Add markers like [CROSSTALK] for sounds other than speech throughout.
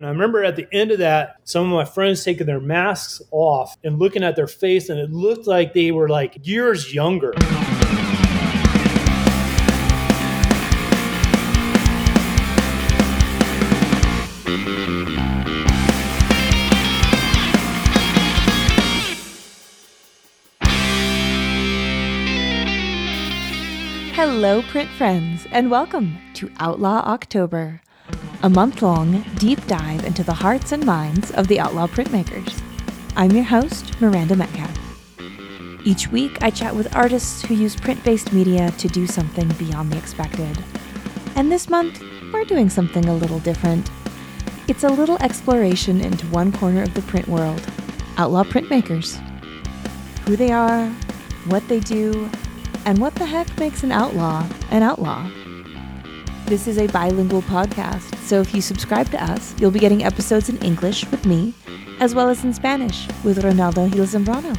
And I remember at the end of that, some of my friends taking their masks off and looking at their face, and it looked like they were like years younger. Hello, print friends, and welcome to Outlaw October, a month long deep dive into the hearts and minds of the outlaw printmakers. I'm your host, Miranda Metcalf. Each week, I chat with artists who use print based media to do something beyond the expected. And this month, we're doing something a little different. It's a little exploration into one corner of the print world outlaw printmakers. Who they are, what they do, and what the heck makes an outlaw an outlaw? This is a bilingual podcast, so if you subscribe to us, you'll be getting episodes in English with me, as well as in Spanish with Ronaldo Gil Zambrano.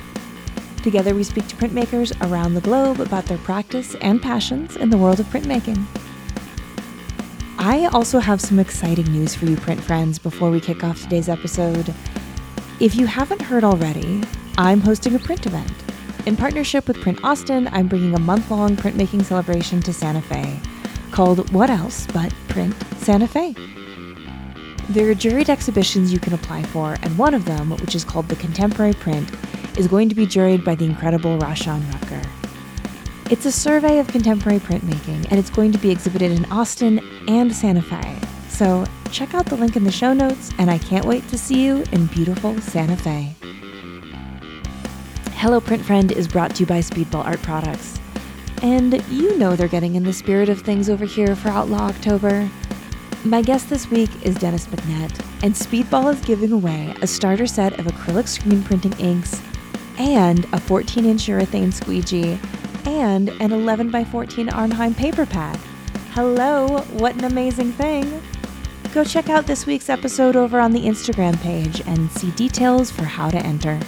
Together, we speak to printmakers around the globe about their practice and passions in the world of printmaking. I also have some exciting news for you, print friends, before we kick off today's episode. If you haven't heard already, I'm hosting a print event. In partnership with Print Austin, I'm bringing a month long printmaking celebration to Santa Fe called What Else But Print Santa Fe. There are juried exhibitions you can apply for, and one of them, which is called The Contemporary Print, is going to be juried by the incredible Rashaun Rucker. It's a survey of contemporary printmaking, and it's going to be exhibited in Austin and Santa Fe. So check out the link in the show notes, and I can't wait to see you in beautiful Santa Fe. Hello Print Friend is brought to you by Speedball Art Products. And you know they're getting in the spirit of things over here for Outlaw October. My guest this week is Dennis McNett, and Speedball is giving away a starter set of acrylic screen printing inks and a 14 inch urethane squeegee and an 11 by 14 Arnhem paper pad. Hello, what an amazing thing! Go check out this week's episode over on the Instagram page and see details for how to enter.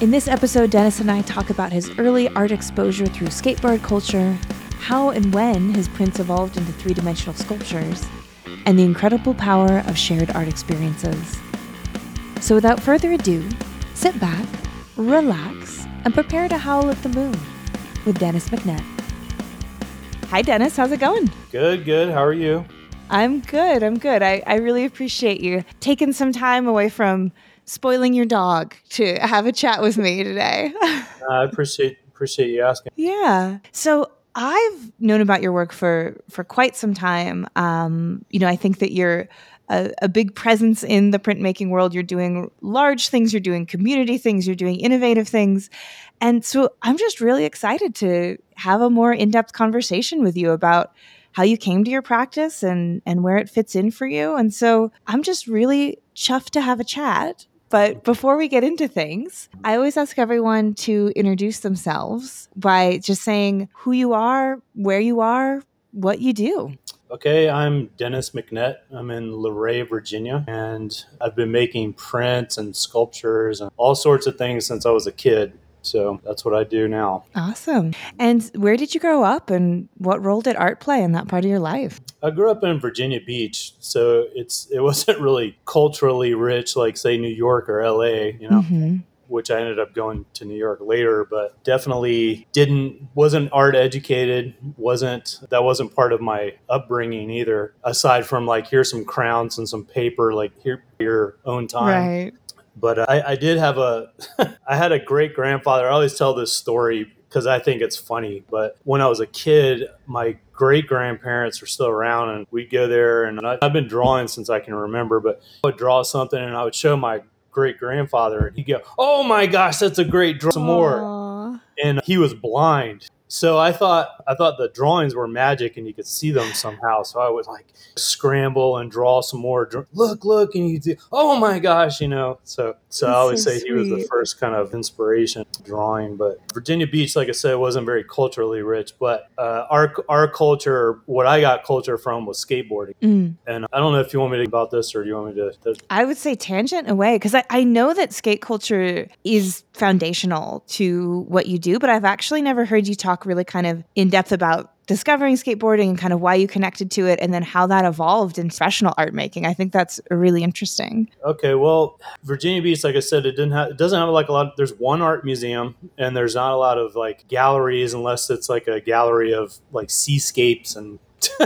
In this episode, Dennis and I talk about his early art exposure through skateboard culture, how and when his prints evolved into three dimensional sculptures, and the incredible power of shared art experiences. So, without further ado, sit back, relax, and prepare to howl at the moon with Dennis McNett. Hi, Dennis. How's it going? Good, good. How are you? I'm good. I'm good. I, I really appreciate you taking some time away from spoiling your dog to have a chat with me today. [LAUGHS] I appreciate appreciate you asking. Yeah. So I've known about your work for for quite some time. Um, you know, I think that you're a, a, big presence in the printmaking world. You're doing large things. You're doing community things. You're doing innovative things. And so I'm just really excited to have a more in depth conversation with you about how you came to your practice and and where it fits in for you. And so I'm just really chuffed to have a chat but before we get into things, I always ask everyone to introduce themselves by just saying who you are, where you are, what you do. Okay, I'm Dennis McNett. I'm in Luray, Virginia, and I've been making prints and sculptures and all sorts of things since I was a kid. So that's what I do now. Awesome. And where did you grow up and what role did art play in that part of your life? I grew up in Virginia Beach, so it's it [LAUGHS] wasn't really culturally rich like say New York or LA, you know. Mm-hmm. Which I ended up going to New York later, but definitely didn't wasn't art educated. wasn't That wasn't part of my upbringing either. Aside from like here's some crowns and some paper, like here your own time. Right. But I, I did have a, [LAUGHS] I had a great grandfather. I always tell this story because I think it's funny. But when I was a kid, my great grandparents were still around, and we'd go there. And I, have been drawing since I can remember, but I would draw something and I would show my great grandfather, and he'd go, "Oh my gosh, that's a great draw! Some more." And he was blind, so I thought I thought the drawings were magic and you could see them somehow. So I would like scramble and draw some more. Look, look, and you do. Oh my gosh, you know. So so That's I always so say sweet. he was the first kind of inspiration drawing. But Virginia Beach, like I said, wasn't very culturally rich. But uh, our our culture, what I got culture from was skateboarding. Mm. And I don't know if you want me to about this or do you want me to? to... I would say tangent away because I, I know that skate culture is foundational to what you do, but I've actually never heard you talk really kind of in depth about discovering skateboarding and kind of why you connected to it and then how that evolved in professional art making. I think that's really interesting. Okay, well, Virginia Beach, like I said, it didn't have it doesn't have like a lot of, there's one art museum and there's not a lot of like galleries unless it's like a gallery of like seascapes and [LAUGHS]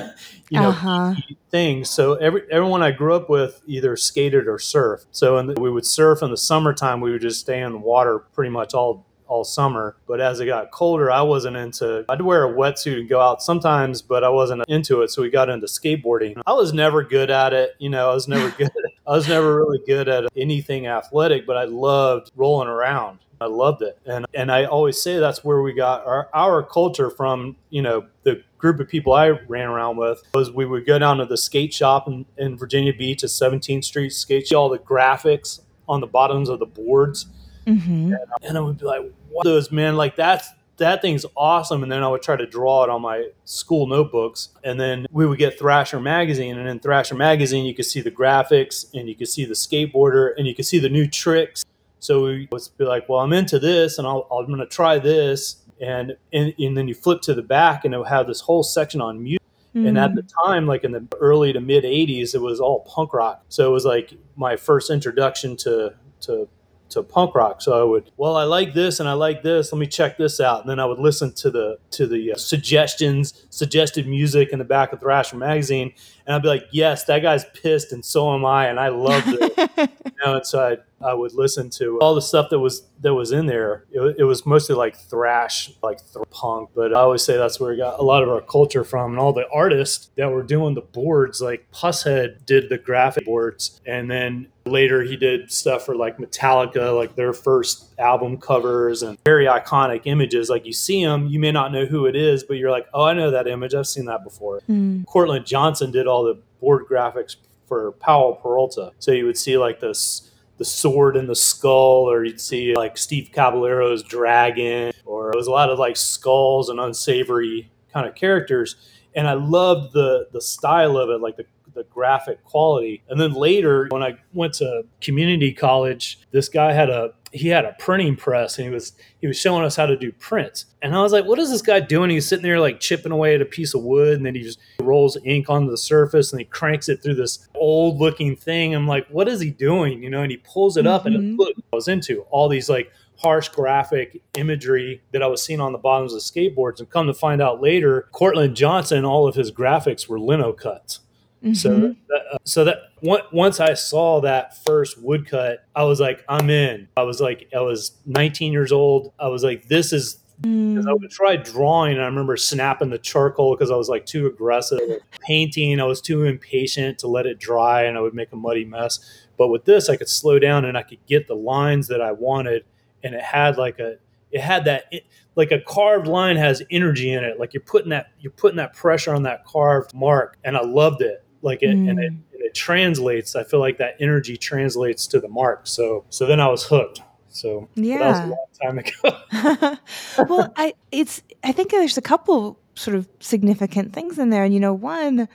you know uh-huh. things. So every everyone I grew up with either skated or surfed. So and we would surf in the summertime. We would just stay in the water pretty much all all summer. But as it got colder, I wasn't into. I'd wear a wetsuit and go out sometimes, but I wasn't into it. So we got into skateboarding. I was never good at it. You know, I was never [LAUGHS] good. I was never really good at anything athletic, but I loved rolling around. I loved it. And and I always say that's where we got our, our culture from, you know, the group of people I ran around with was we would go down to the skate shop in, in Virginia Beach at 17th Street skate, all the graphics on the bottoms of the boards Mm-hmm. And, and I would be like, what those man, like that's that thing's awesome. And then I would try to draw it on my school notebooks. And then we would get Thrasher magazine. And in Thrasher magazine, you could see the graphics and you could see the skateboarder and you could see the new tricks. So we would be like, well, I'm into this and i am going to try this. And, and, and then you flip to the back and it would have this whole section on music. Mm-hmm. And at the time, like in the early to mid 80s, it was all punk rock. So it was like my first introduction to, to to punk rock. So I would, well, I like this and I like this. Let me check this out. And then I would listen to the to the uh, suggestions, suggested music in the back of Thrasher magazine, and I'd be like, yes, that guy's pissed, and so am I, and I loved it. [LAUGHS] you know, and so I I would listen to all the stuff that was that was in there. It, it was mostly like thrash, like th- punk, but I always say that's where we got a lot of our culture from, and all the artists that were doing the boards, like Pushead did the graphic boards, and then later he did stuff for like Metallica, like their first album covers and very iconic images. Like you see them, you may not know who it is, but you're like, oh, I know that image. I've seen that before. Mm. Cortland Johnson did all the board graphics for Powell Peralta. So you would see like this the sword and the skull, or you'd see like Steve Caballero's dragon, or it was a lot of like skulls and unsavory kind of characters. And I loved the the style of it, like the the graphic quality. And then later, when I went to community college, this guy had a he had a printing press and he was he was showing us how to do prints. And I was like, what is this guy doing? He's sitting there like chipping away at a piece of wood and then he just rolls ink onto the surface and he cranks it through this old looking thing. I'm like, what is he doing? You know, and he pulls it up mm-hmm. and look I was into all these like harsh graphic imagery that I was seeing on the bottoms of skateboards. And come to find out later, Cortland Johnson, all of his graphics were lino cuts. Mm-hmm. So, that, uh, so that once I saw that first woodcut, I was like, I'm in. I was like, I was 19 years old. I was like, this is because I would try drawing. and I remember snapping the charcoal because I was like too aggressive. Painting, I was too impatient to let it dry, and I would make a muddy mess. But with this, I could slow down and I could get the lines that I wanted, and it had like a, it had that. It, like a carved line has energy in it like you're putting that you're putting that pressure on that carved mark and i loved it like it mm. and it, it translates i feel like that energy translates to the mark. So so then i was hooked. So yeah that was a long time ago. [LAUGHS] [LAUGHS] Well i it's i think there's a couple sort of significant things in there. And you know one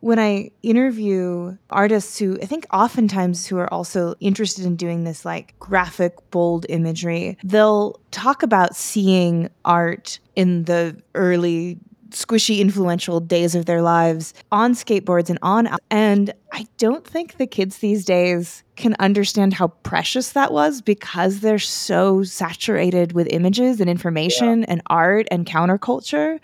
when I interview artists who I think oftentimes who are also interested in doing this like graphic, bold imagery, they'll talk about seeing art in the early squishy, influential days of their lives on skateboards and on. And I don't think the kids these days can understand how precious that was because they're so saturated with images and information yeah. and art and counterculture.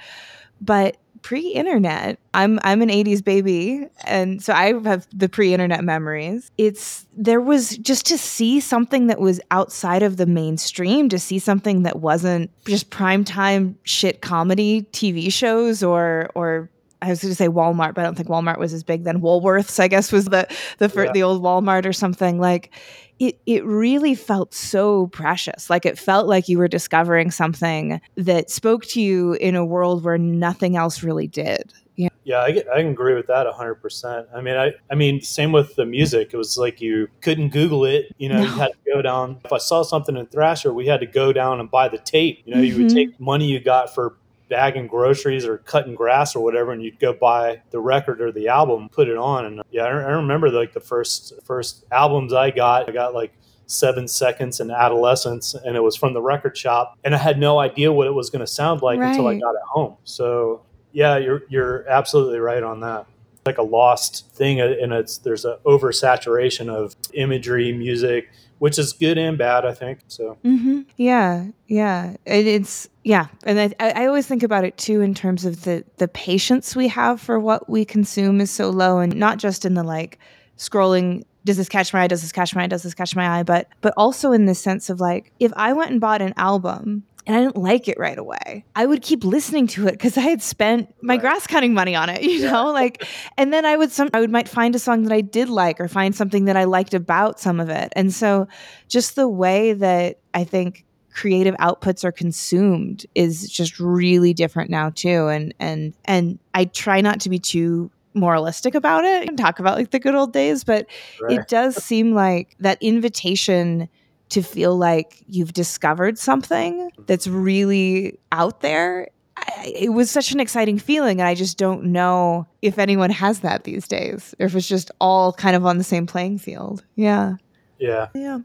But pre-internet. I'm I'm an 80s baby and so I have the pre-internet memories. It's there was just to see something that was outside of the mainstream, to see something that wasn't just primetime shit comedy TV shows or or I was going to say Walmart, but I don't think Walmart was as big then. Woolworths, I guess, was the the yeah. the old Walmart or something. Like it it really felt so precious. Like it felt like you were discovering something that spoke to you in a world where nothing else really did. Yeah, yeah, I, I can agree with that 100%. I mean, I, I mean, same with the music. It was like you couldn't Google it. You know, no. you had to go down. If I saw something in Thrasher, we had to go down and buy the tape. You know, mm-hmm. you would mm-hmm. take money you got for bagging groceries or cutting grass or whatever, and you'd go buy the record or the album, put it on. And yeah, I, I remember like the first first albums I got. I got like seven seconds in Adolescents and it was from the record shop and i had no idea what it was going to sound like right. until i got it home so yeah you're you're absolutely right on that like a lost thing and it's there's an oversaturation of imagery music which is good and bad i think so. Mm-hmm. yeah yeah. It, it's yeah. And I, I always think about it too in terms of the the patience we have for what we consume is so low and not just in the like scrolling does this catch my eye does this catch my eye does this catch my eye but but also in the sense of like if i went and bought an album and I didn't like it right away. I would keep listening to it because I had spent my right. grass cutting money on it, [LAUGHS] you know, like, and then I would some I would might find a song that I did like or find something that I liked about some of it, and so just the way that I think creative outputs are consumed is just really different now too, and and and I try not to be too moralistic about it and talk about like the good old days, but right. it does seem like that invitation to feel like you've discovered something that's really out there. I, it was such an exciting feeling, and I just don't know if anyone has that these days, or if it's just all kind of on the same playing field. Yeah. Yeah. Yeah.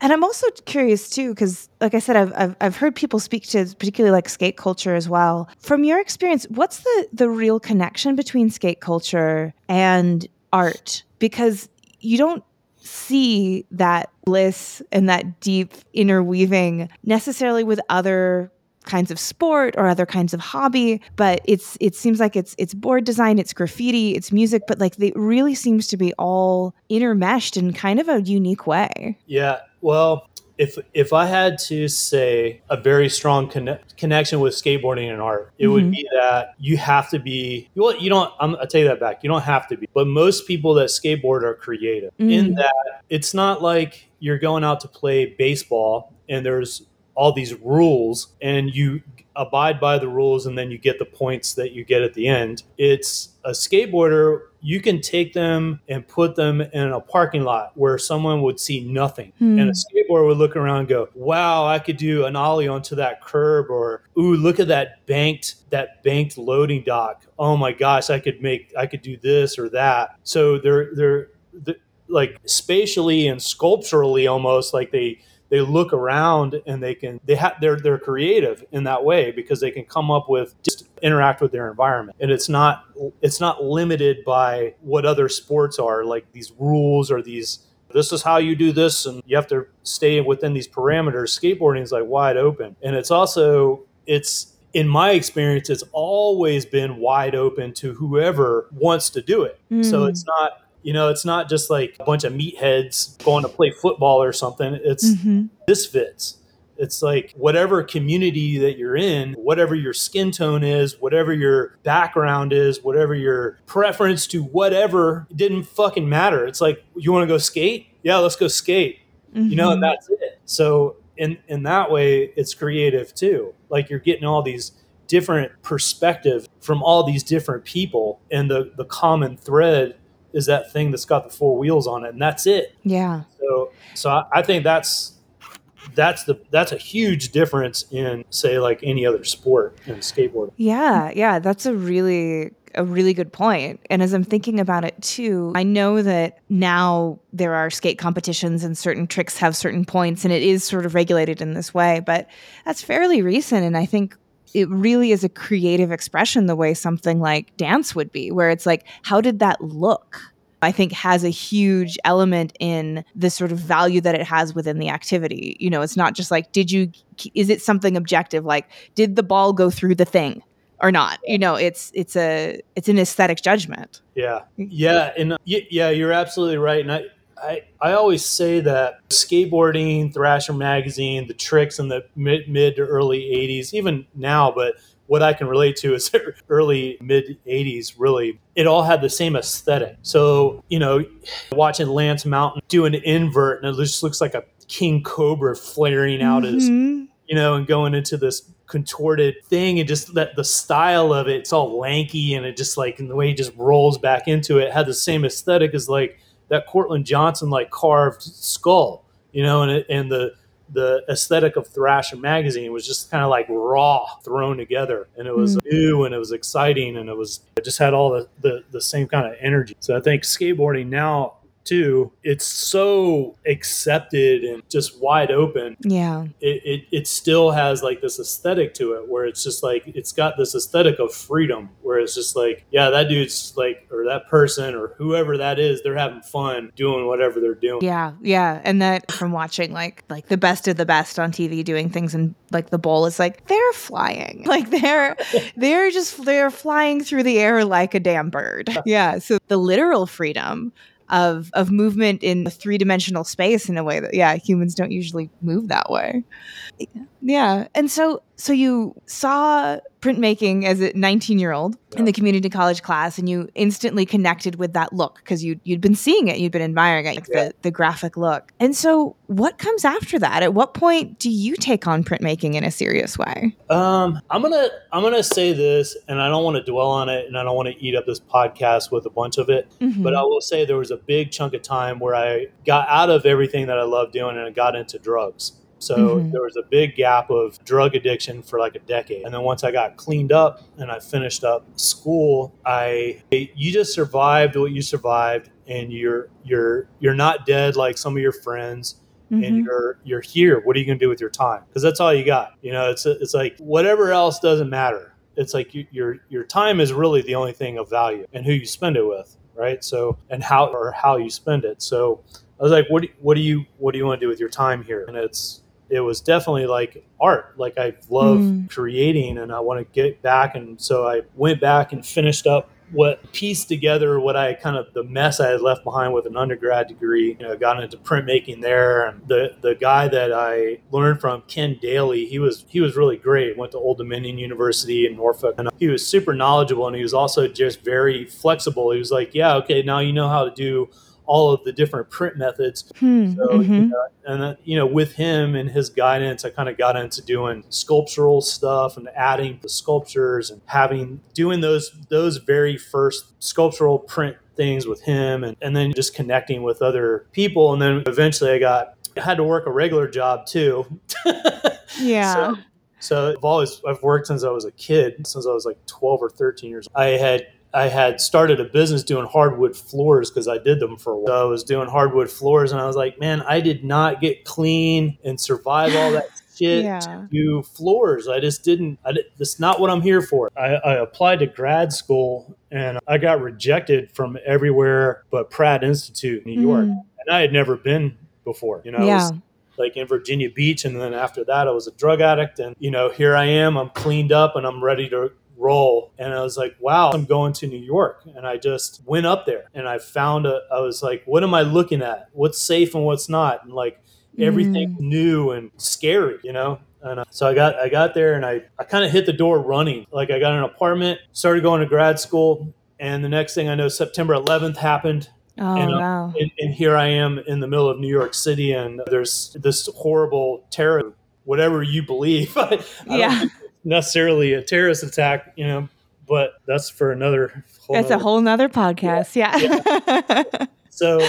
And I'm also curious too, because like I said, I've, I've, I've heard people speak to particularly like skate culture as well. From your experience, what's the the real connection between skate culture and art? Because you don't see that bliss and that deep interweaving necessarily with other kinds of sport or other kinds of hobby but it's it seems like it's it's board design it's graffiti it's music but like it really seems to be all intermeshed in kind of a unique way. Yeah well if if I had to say a very strong conne- connection with skateboarding and art, it mm-hmm. would be that you have to be. You, you don't. I'm, I take that back. You don't have to be, but most people that skateboard are creative. Mm-hmm. In that, it's not like you're going out to play baseball and there's all these rules and you abide by the rules and then you get the points that you get at the end. It's a skateboarder, you can take them and put them in a parking lot where someone would see nothing. Hmm. And a skateboarder would look around and go, wow, I could do an ollie onto that curb or, ooh, look at that banked, that banked loading dock. Oh my gosh, I could make, I could do this or that. So they're, they're, they're like spatially and sculpturally almost like they, they look around and they can they have they're they're creative in that way because they can come up with just interact with their environment and it's not it's not limited by what other sports are like these rules or these this is how you do this and you have to stay within these parameters skateboarding is like wide open and it's also it's in my experience, it's always been wide open to whoever wants to do it. Mm. So it's not you know, it's not just like a bunch of meatheads going to play football or something. It's mm-hmm. this fits. It's like whatever community that you're in, whatever your skin tone is, whatever your background is, whatever your preference to whatever, didn't fucking matter. It's like, you want to go skate? Yeah, let's go skate. Mm-hmm. You know, and mm-hmm. that's it. So in in that way, it's creative too. Like you're getting all these different perspective from all these different people, and the the common thread is that thing that's got the four wheels on it, and that's it. Yeah. So, so I, I think that's that's the that's a huge difference in say like any other sport in skateboarding. Yeah, yeah, that's a really a really good point. And as I'm thinking about it too, I know that now there are skate competitions and certain tricks have certain points and it is sort of regulated in this way, but that's fairly recent and I think it really is a creative expression the way something like dance would be, where it's like, how did that look? I think has a huge element in the sort of value that it has within the activity. You know, it's not just like, did you, is it something objective? Like, did the ball go through the thing? or not you know it's it's a it's an aesthetic judgment yeah yeah and yeah you're absolutely right and i I, I always say that skateboarding, Thrasher magazine, the tricks in the mid, mid to early 80s, even now, but what I can relate to is [LAUGHS] early mid 80s, really, it all had the same aesthetic. So, you know, watching Lance Mountain do an invert and it just looks like a king cobra flaring out mm-hmm. as, you know, and going into this contorted thing and just that the style of it, it's all lanky and it just like, and the way he just rolls back into it had the same aesthetic as like, that Cortland Johnson like carved skull, you know, and it, and the the aesthetic of Thrasher magazine was just kind of like raw thrown together, and it was mm. new and it was exciting and it was it just had all the, the the same kind of energy. So I think skateboarding now too, it's so accepted and just wide open. Yeah. It, it, it still has like this aesthetic to it where it's just like, it's got this aesthetic of freedom where it's just like, yeah, that dude's like, or that person or whoever that is, they're having fun doing whatever they're doing. Yeah, yeah, and that from watching like like the best of the best on TV doing things in like the bowl is like they're flying, [LAUGHS] like they're [LAUGHS] they're just they're flying through the air like a damn bird. Yeah, so the literal freedom of of movement in a three dimensional space in a way that yeah humans don't usually move that way. Yeah, and so so you saw printmaking as a 19 year old in the community college class and you instantly connected with that look because you, you'd been seeing it you'd been admiring it like Yeah. the, the graphic look and so what comes after that at what point do you take on printmaking in a serious way Um, I'm gonna I'm gonna say this, and I don't want to dwell on it, and I don't want to eat up this podcast with a bunch of it. Mhm. But I will say there was a big chunk of time where I got out of everything that I loved doing, and I got into drugs. So Mhm. there was a big gap of drug addiction for like a decade, and then once I got cleaned up and I finished up school, I you just survived what you survived, and you're you're you're not dead like some of your friends Mhm. and you're you're here. What are you going to do with your time? Because that's all you got. You know it's it's like whatever else doesn't matter. It's like you, your your time is really the only thing of value and who you spend it with right? So and how or how you spend it. So i was like what do, what do you what do you want to do with your time here? And it's it was definitely like art like i love Mm. creating and i want to get back and so i went back and finished up what pieced together what I kind of the mess I had left behind with an undergrad degree. You know, got into printmaking there, and the the guy that I learned from, Ken Daly, he was he was really great. Went to Old Dominion University in Norfolk, and he was super knowledgeable, and he was also just very flexible. He was like, "Yeah, okay, now you know how to do." All of the different print methods Hmm, so, mhm. you know, and then, you know, with him and his guidance, I kind of got into doing sculptural stuff and adding the sculptures and having doing those those very first sculptural print things with him, and, and then just connecting with other people, and then eventually I got I had to work a regular job too. [LAUGHS] yeah So, so I've always I've worked since I was a kid, since I was like 12 or 13 years. old. I had I had started a business doing hardwood floors because I did them for a while. So I was doing hardwood floors, and I was like, man, I did not get clean and survive all that [LAUGHS] shit Yeah. to do floors. I just didn't. I, did- that's not what I'm here for. I, I applied to grad school, and I got rejected from everywhere but Pratt Institute, New York, Mm. and I had never been before. You know, I was yeah like in Virginia Beach. And then after that, I was a drug addict. And, you know, here I am, I'm cleaned up and I'm ready to roll. And I was like, wow, I'm going to New York. And I just went up there and I found a, I was like, what am I looking at? What's safe and what's not? And like everything new and scary, you know? And uh, so I got I got there and I, I kind of hit the door running. Like I got an apartment, started going to grad school, and the next thing I know, September 11th happened oh and, uh, wow and, and here I am in the middle of New York City, and there's this horrible terror, whatever you believe. [LAUGHS] I, I Yeah. Necessarily a terrorist attack, you know, but that's for another. Whole that's a whole nother podcast yeah, [LAUGHS] So,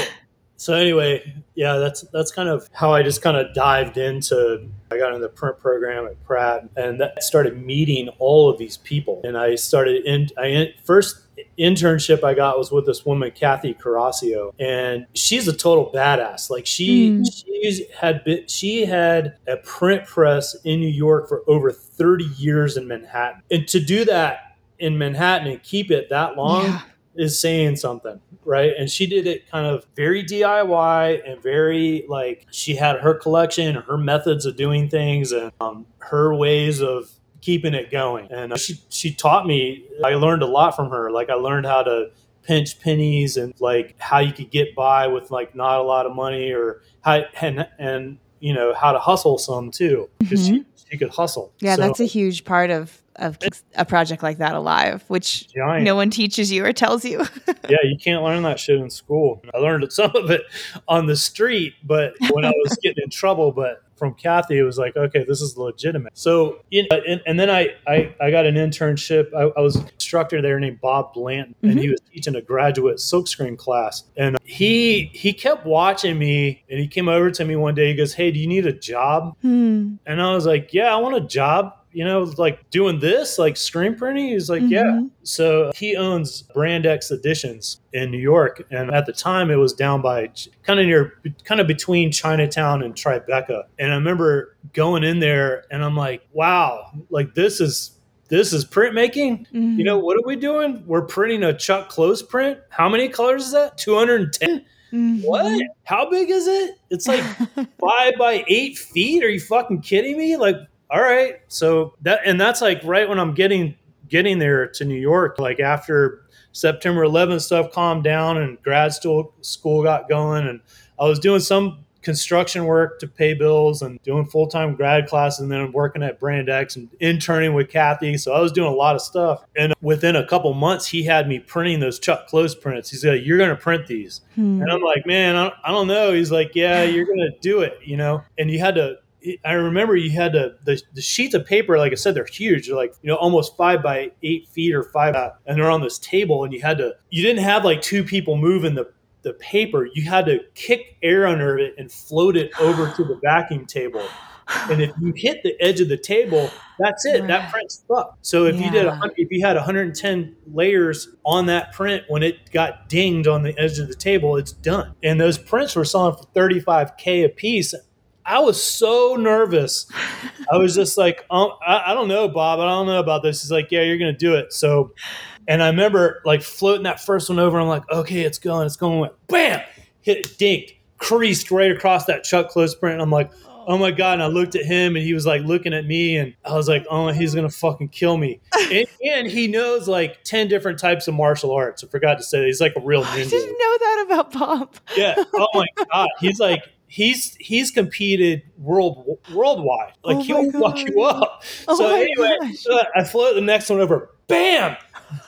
so anyway, yeah, that's that's kind of how I just kind of dived into. I got in the print program at Pratt, and that started meeting all of these people. And I started in. I in, first internship I got was with this woman, Kathy Caraccio, and she's a total badass. Like she Mm. she's had been, she had a print press in New York for over thirty years in Manhattan, and to do that in Manhattan and keep it that long Yeah. is saying something, right? And she did it kind of very DIY and very like she had her collection, her methods of doing things, and um, her ways of keeping it going. And uh, she she taught me. I learned a lot from her. Like I learned how to pinch pennies and like how you could get by with like not a lot of money or how and and you know how to hustle some too because she, she could hustle. Yeah, So, that's a huge part of of keeps a project like that alive, which giant. no one teaches you or tells you. [LAUGHS] yeah, you can't learn that shit in school. I learned [LAUGHS] some of it on the street, but when I was getting in trouble, but from Kathy, it was like, okay, this is legitimate. So, you know, and, and then I, I, I got an internship. I, I was an instructor there named Bob Blanton, and he was teaching a graduate silkscreen class. And he he kept watching me, and he came over to me one day. He goes, "Hey, do you need a job?" Hmm. And I was like, "Yeah, I want a job." You know, like doing this, like screen printing? He's like, yeah. Mhm. So he owns Brand X Editions in New York, and at the time it was down by kind of near, kind of between Chinatown and Tribeca. And I remember going in there, and I'm like, wow, like this is this is printmaking. Mhm. You know, what are we doing? We're printing a Chuck Close print. How many colors is that? 210? Mhm. What? How big is it? It's like [LAUGHS] five by eight feet. Are you fucking kidding me? Like, all right. So that and that's like right when I'm getting getting there to New York, like after September 11th stuff calmed down and grad school school got going, and I was doing some construction work to pay bills and doing full time grad class, and then I'm working at Brand X and interning with Kathy. So I was doing a lot of stuff. And within a couple months, he had me printing those Chuck Close prints. He's like, "You're going to print these." Hmm. And I'm like, man, I, I don't know. He's like, yeah, you're gonna do it, you know. And you had to. I remember you had to the, the sheets of paper. Like I said, they're huge. They're like you know almost five by eight feet or five, uh, and they're on this table. And you had to. You didn't have like two people moving the the paper. You had to kick air under it and float it over to the vacuum table. And if you hit the edge of the table, that's it. Right. That print's fucked. So if you did a Yeah. hun- if you had 110 layers on that print when it got dinged on the edge of the table, it's done. And those prints were selling for 35k a piece. I was so nervous. I was just like, oh, I, I don't know, Bob. I don't know about this. He's like, yeah, you're gonna do it. So, and I remember like floating that first one over. I'm like, okay, it's going, it's going. Went, bam, hit it, dinked, creased right across that Chuck Close print. And I'm like, oh my god! And I looked at him, and he was like looking at me, and I was like, oh, he's gonna fucking kill me. [LAUGHS] and, and he knows like ten different types of martial arts. I forgot to say, that. he's like a real oh, I ninja. didn't know that about Bob. Yeah. Oh my god. He's like he's he's competed world worldwide. Like Oh he'll fuck you up. Oh so anyway, gosh. I float the next one over. Bam.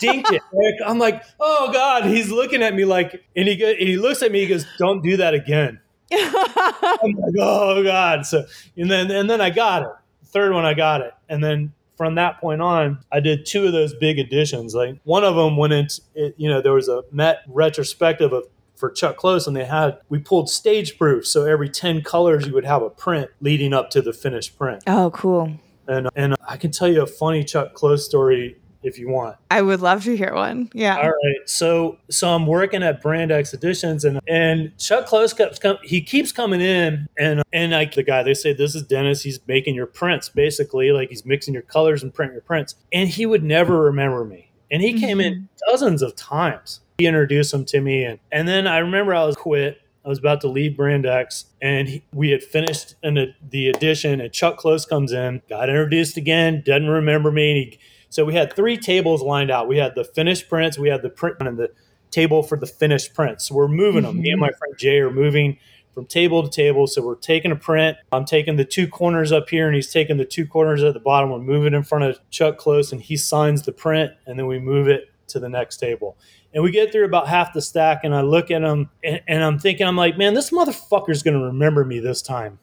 Dinked it. [LAUGHS] I'm like, oh god. He's looking at me like, and he go, and he looks at me. He goes, "Don't do that again." [LAUGHS] I'm like, oh god. So and then and then I got it. Third one I got it, and then from that point on, I did two of those big editions. Like one of them went into, it, you know, there was a Met retrospective of for Chuck Close, and they had we pulled stage proof. So every ten colors, you would have a print leading up to the finished print. oh, cool. And and I can tell you a funny Chuck Close story if you want. I would love to hear one. Yeah. All right, so so I'm working at Brand X Editions, and and Chuck Close keeps com- he keeps coming in, and and like the guy they say this is Dennis, he's making your prints basically, like he's mixing your colors and printing your prints, and he would never remember me, and he came in mm-hmm. dozens of times. He introduced him to me, and and then I remember I was quit. I was about to leave Brand X, and he, we had finished in the edition, and Chuck Close comes in, got introduced again, doesn't remember me, and he so we had three tables lined out. We had the finished prints, we had the print and the table for the finished prints. So we're moving them. Me and my mm-hmm. friend Jay are moving from table to table. So we're taking a print. I'm taking the two corners up here, and he's taking the two corners at the bottom. We're moving in front of Chuck Close, and he signs the print, and then we move it to the next table. And we get through about half the stack, and I look at him, and, and I'm thinking, I'm like, man, this motherfucker's going to remember me this time.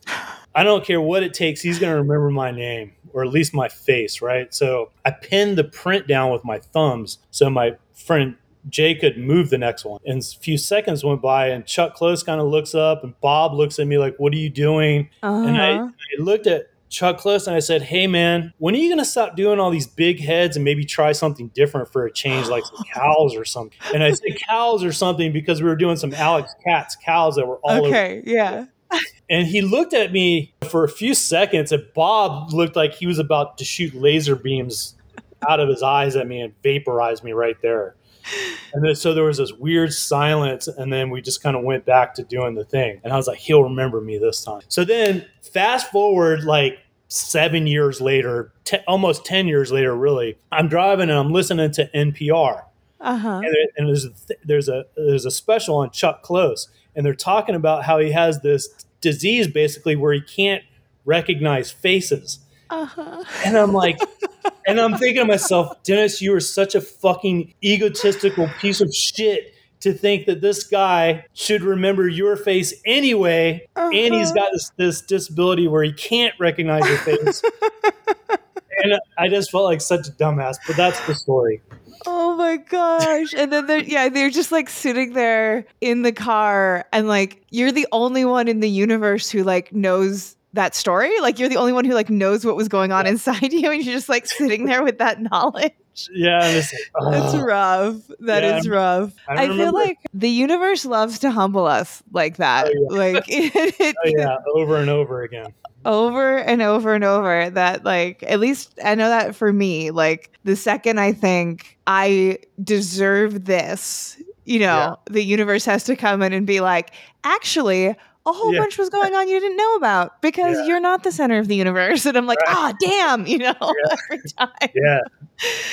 I don't care what it takes. He's going to remember my name or at least my face, right? So I pinned the print down with my thumbs so my friend Jay could move the next one. And a few seconds went by, and Chuck Close kind of looks up, and Bob looks at me like, What are you doing? And I, Uh-huh. I looked at Chuck Close and I said, Hey, man, when are you going to stop doing all these big heads and maybe try something different for a change, like some cows or something? And I said cows or something because we were doing some Alex Katz cows that were all over okay. Yeah. and he looked at me for a few seconds, and Bob looked like he was about to shoot laser beams out of his eyes at me and vaporize me right there. And then, so there was this weird silence, and then we just kind of went back to doing the thing. And I was like, he'll remember me this time. So then, fast forward like seven years later, te- almost 10 years later, really, I'm driving and I'm listening to NPR Uh huh. and, there- and there's a, th- there's a there's a special on Chuck Close, and they're talking about how he has this disease basically where he can't recognize faces. Uh huh. And I'm like, [LAUGHS] and I'm thinking to myself, Dennis, you are such a fucking egotistical piece of shit to think that this guy should remember your face anyway, and he's Uh-huh. got this, this disability where he can't recognize your face. [LAUGHS] and I just felt like such a dumbass, but that's the story. Oh my gosh. And then they're, yeah, they're just like sitting there in the car and like you're the only one in the universe who like knows that story. Like you're the only one who like knows what was going on inside [LAUGHS] you, and you're just like sitting there with that knowledge. Yeah, it's, It's oh. rough. That Yeah, is rough. I I, feel like the universe loves to humble us like that. Oh, Like [LAUGHS] it, Oh, yeah, over and over again. over and over and over that like at least I know that for me like the second I think I deserve this you know Yeah. the universe has to come in and be like actually a whole Yeah. bunch was going on you didn't know about because Yeah. you're not the center of the universe and I'm like Right. ah damn you know [LAUGHS] every time Yeah,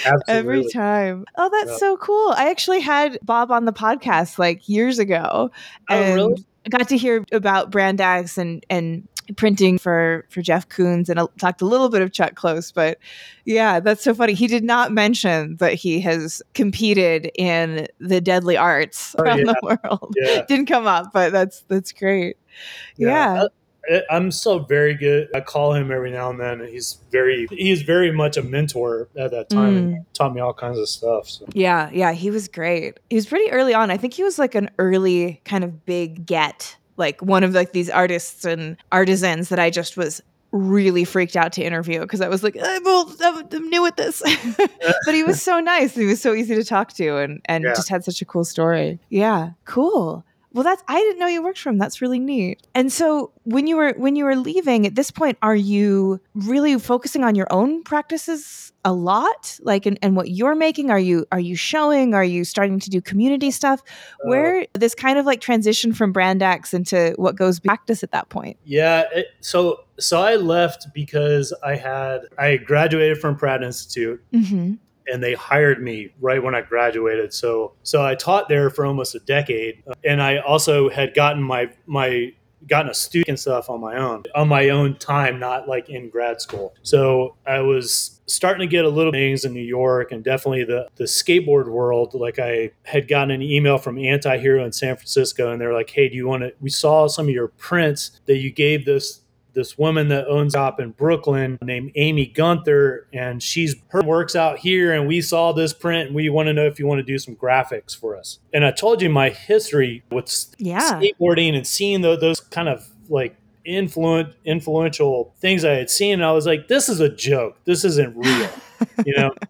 absolutely. every time oh that's Yeah. so cool I actually had Bob on the podcast like years ago Oh, and really? I got to hear about Brand X and and printing for for Jeff Koons and I talked a little bit of Chuck Close, but yeah, that's so funny. He did not mention that he has competed in the deadly arts Oh, around yeah. the [LAUGHS] world. Yeah. Didn't come up, but that's that's great. Yeah. I- I'm so very good. I call him every now and then, and he's very he's very much a mentor at that time Mm. and taught me all kinds of stuff. So Yeah, yeah, he was great. He was pretty early on. I think he was like an early kind of big get, like one of like these artists and artisans that I just was really freaked out to interview because I was like, I'm, old, I'm, I'm new at this. [LAUGHS] but he was so nice. He was so easy to talk to and and Yeah. just had such a cool story. Yeah, cool. Well, that's I didn't know you worked for him. That's really neat. And so when you were when you were leaving at this point, are you really focusing on your own practices a lot? Like and, and what you're making? Are you are you showing? Are you starting to do community stuff? Uh, Where this kind of like transition from Brand X into what goes practice at that point? yeah, it, so so I left because I had I graduated from Pratt Institute Mm-hmm. And they hired me right when I graduated. So so I taught there for almost a decade, uh, and I also had gotten my my gotten a student stuff on my own on my own time, not like in grad school. So I was starting to get a little things in New York and definitely the the skateboard world. Like I had gotten an email from Anti Hero in San Francisco, and they're like, "Hey, do you want to? We saw some of your prints that you gave this." This woman that owns a shop in Brooklyn named Amy Gunther, and she's her works out here. And we saw this print, and we want to know if you want to do some graphics for us. And I told you my history with Yeah. skateboarding and seeing tho- those kind of like influent influential things I had seen, and I was like, "This is a joke. This isn't real," you know. [LAUGHS]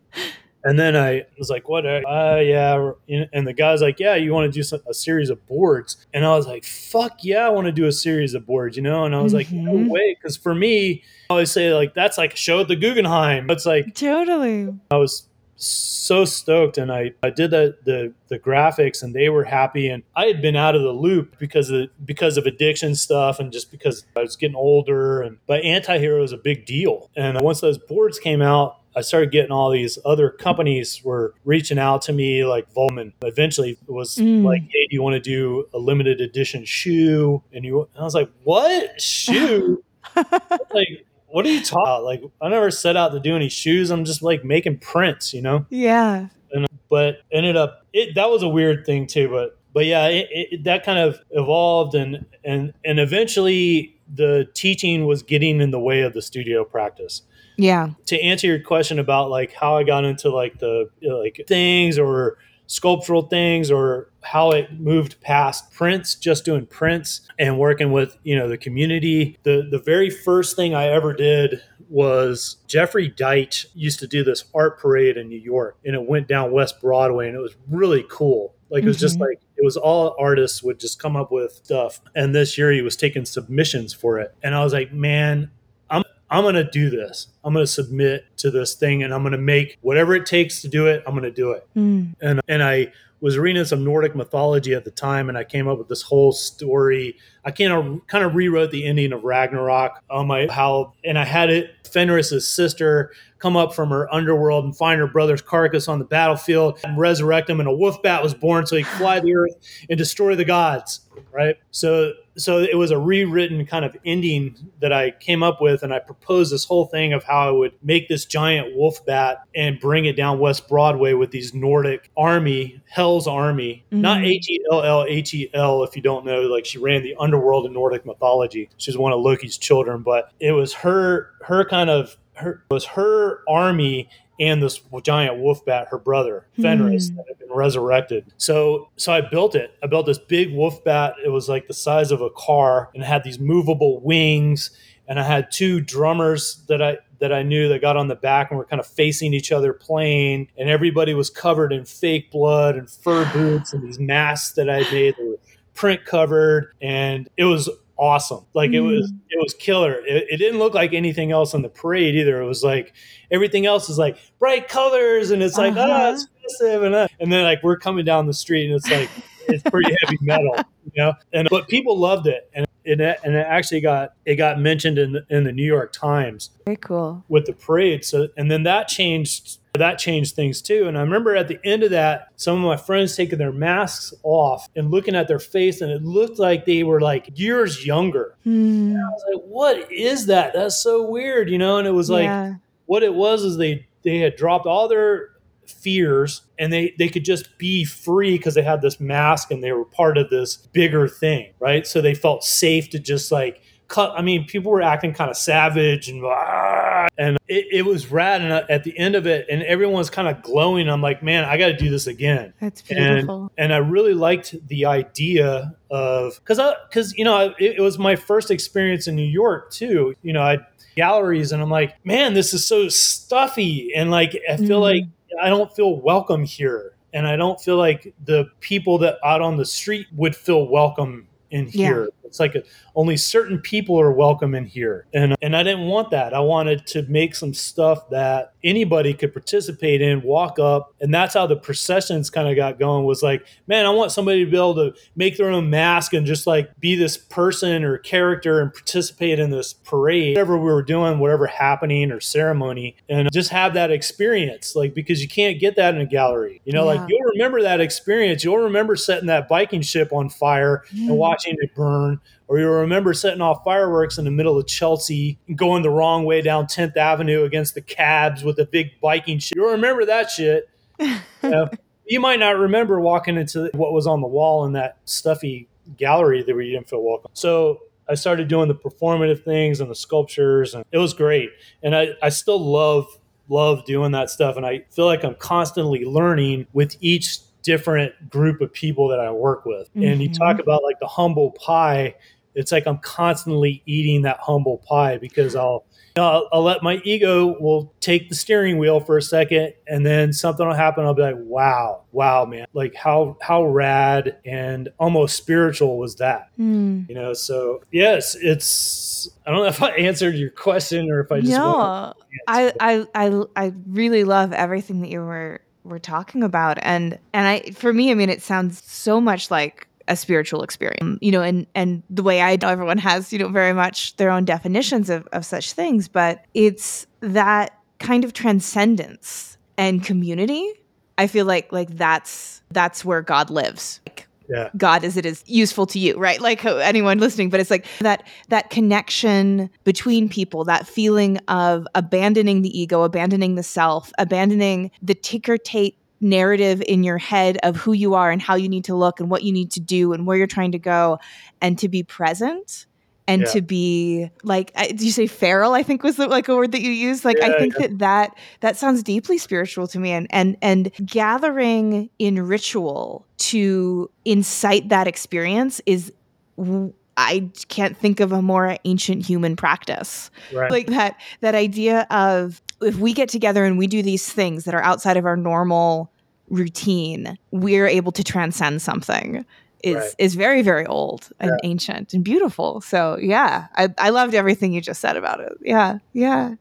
And then I was like, "What? Uh, yeah." And the guy's like, "Yeah, you want to do some, a series of boards?" And I was like, "Fuck yeah, I want to do a series of boards," you know. And I was like, "No Mhm. way," because for me, I always say like that's like a show at the Guggenheim. It's like Totally. I was so stoked and I, I did the, the the graphics and they were happy and I had been out of the loop because of because of addiction stuff and just because I was getting older and but anti-hero is a big deal and once those boards came out I started getting all these other companies were reaching out to me like Volman. Eventually it was Mm. like hey do you want to do a limited edition shoe? And you and I was like what? Shoe? [LAUGHS] Like what are you talking about? Like I never set out to do any shoes. I'm just like making prints you know? Yeah. And but ended up it that was a weird thing too but but yeah it, it, that kind of evolved and and and eventually the teaching was getting in the way of the studio practice Yeah. to answer your question about like how i got into like the you know, like things or sculptural things or how it moved past prints just doing prints and working with you know the community the the very first thing i ever did was Jeffrey Deitch used to do this art parade in new york and it went down west broadway and it was really cool like it was just Mhm. like it was all artists would just come up with stuff and this year he was taking submissions for it and i was like man I'm going to do this. I'm going to submit to this thing and I'm going to make whatever it takes to do it. I'm going to do it. Mm. And and I was reading some Nordic mythology at the time and I came up with this whole story. I kind of kind of rewrote the ending of Ragnarok on my how and I had it Fenris's sister come up from her underworld and find her brother's carcass on the battlefield and resurrect him and a wolf bat was born so he could fly the earth and destroy the gods, right? So so it was a rewritten kind of ending that I came up with, and I proposed this whole thing of how I would make this giant wolf bat and bring it down West Broadway with these Nordic army, Hell's army, not Mhm. H E L L H E L. If you don't know, like she ran the underworld in Nordic mythology. She's one of Loki's children, but it was her, her kind of her it was her army and this giant wolf bat, her brother Fenris, Hmm. that had been resurrected. So, so I built it. I built this big wolf bat. It was like the size of a car and had these movable wings, and I had two drummers that I that I knew that got on the back and were kind of facing each other playing, and everybody was covered in fake blood and fur boots and these masks that I made that were print covered, and it was awesome. Like mm. it was it was killer. It, it, didn't look like anything else on the parade either. It was like everything else is like bright colors and it's like uh-huh. oh it's festive and uh, and then like we're coming down the street and it's like it's pretty heavy metal, you know. And but people loved it, and it and it actually got it got mentioned in the, in the New York Times. Very cool with the parade. So and then that changed that changed things too. And I remember at the end of that, some of my friends taking their masks off and looking at their face, and it looked like they were like years younger. Mm. I was like, "What is that? That's so weird," you know. And it was like, yeah. what it was is they they had dropped all their fears and they they could just be free because they had this mask and they were part of this bigger thing right so they felt safe to just like i mean people were acting kind of savage and and it, it, was rad. And at the end of it and everyone's kind of glowing. I'm like man i got to do this again. That's beautiful. and, and i really liked the idea of because i because you know it, it was my first experience in new york too. You know i galleries and i'm like man this is so stuffy. And like i feel mm. like I don't feel welcome here. And I don't feel like the people that out on the street would feel welcome in here. It's like a, only certain people are welcome in here. And, and I didn't want that. I wanted to make some stuff that anybody could participate in, walk up. And that's how the processions kind of got going was like, man, I want somebody to be able to make their own mask and just like be this person or character and participate in this parade, whatever we were doing, whatever happening or ceremony, and just have that experience. Like, because you can't get that in a gallery. You know, yeah. like you'll remember that experience. You'll remember setting that Viking ship on fire mm. and watching it burn or you remember setting off fireworks in the middle of Chelsea, going the wrong way down 10th Avenue against the cabs with the big Viking shit. You'll remember that shit. [LAUGHS] uh, you might not remember walking into what was on the wall in that stuffy gallery that you didn't feel welcome. So I started doing the performative things and the sculptures, and it was great. And I, I still love love doing that stuff, and I feel like I'm constantly learning with each different group of people that I work with. Mm-hmm. And you talk about like the humble pie. It's like I'm constantly eating that humble pie because I'll, you know, I'll, I'll let my ego will take the steering wheel for a second, and then something will happen. I'll be like, "Wow, wow, man! Like how how rad and almost spiritual was that?" Mm. You know. So yes, it's. I don't know if I [LAUGHS] answered your question or if I just. No, I, I I I really love everything that you were we're talking about. And and i for me i mean it sounds so much like a spiritual experience you know and and the way i know everyone has you know very much their own definitions of, of such things but it's that kind of transcendence and community. I feel like like that's that's where god lives. Like yeah. God as it is useful to you, right? Like anyone listening, but it's like that that connection between people, that feeling of abandoning the ego, abandoning the self, abandoning the ticker tape narrative in your head of who you are and how you need to look and what you need to do and where you're trying to go and to be present and yeah. to be like did you say feral i think was the, like a word that you used like yeah, i think yeah. that that that sounds deeply spiritual to me and and and gathering in ritual to incite that experience is I can't think of a more ancient human practice. Right. Like that that idea of if we get together and we do these things that are outside of our normal routine, we're able to transcend something is right. is very very old and yeah. ancient and beautiful. So yeah, I, I loved everything you just said about it. Yeah, yeah,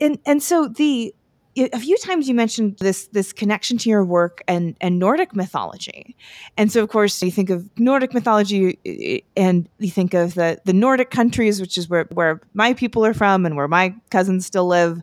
and and so the a few times you mentioned this this connection to your work and and Nordic mythology, and so of course you think of Nordic mythology and you think of the the Nordic countries, which is where where my people are from and where my cousins still live,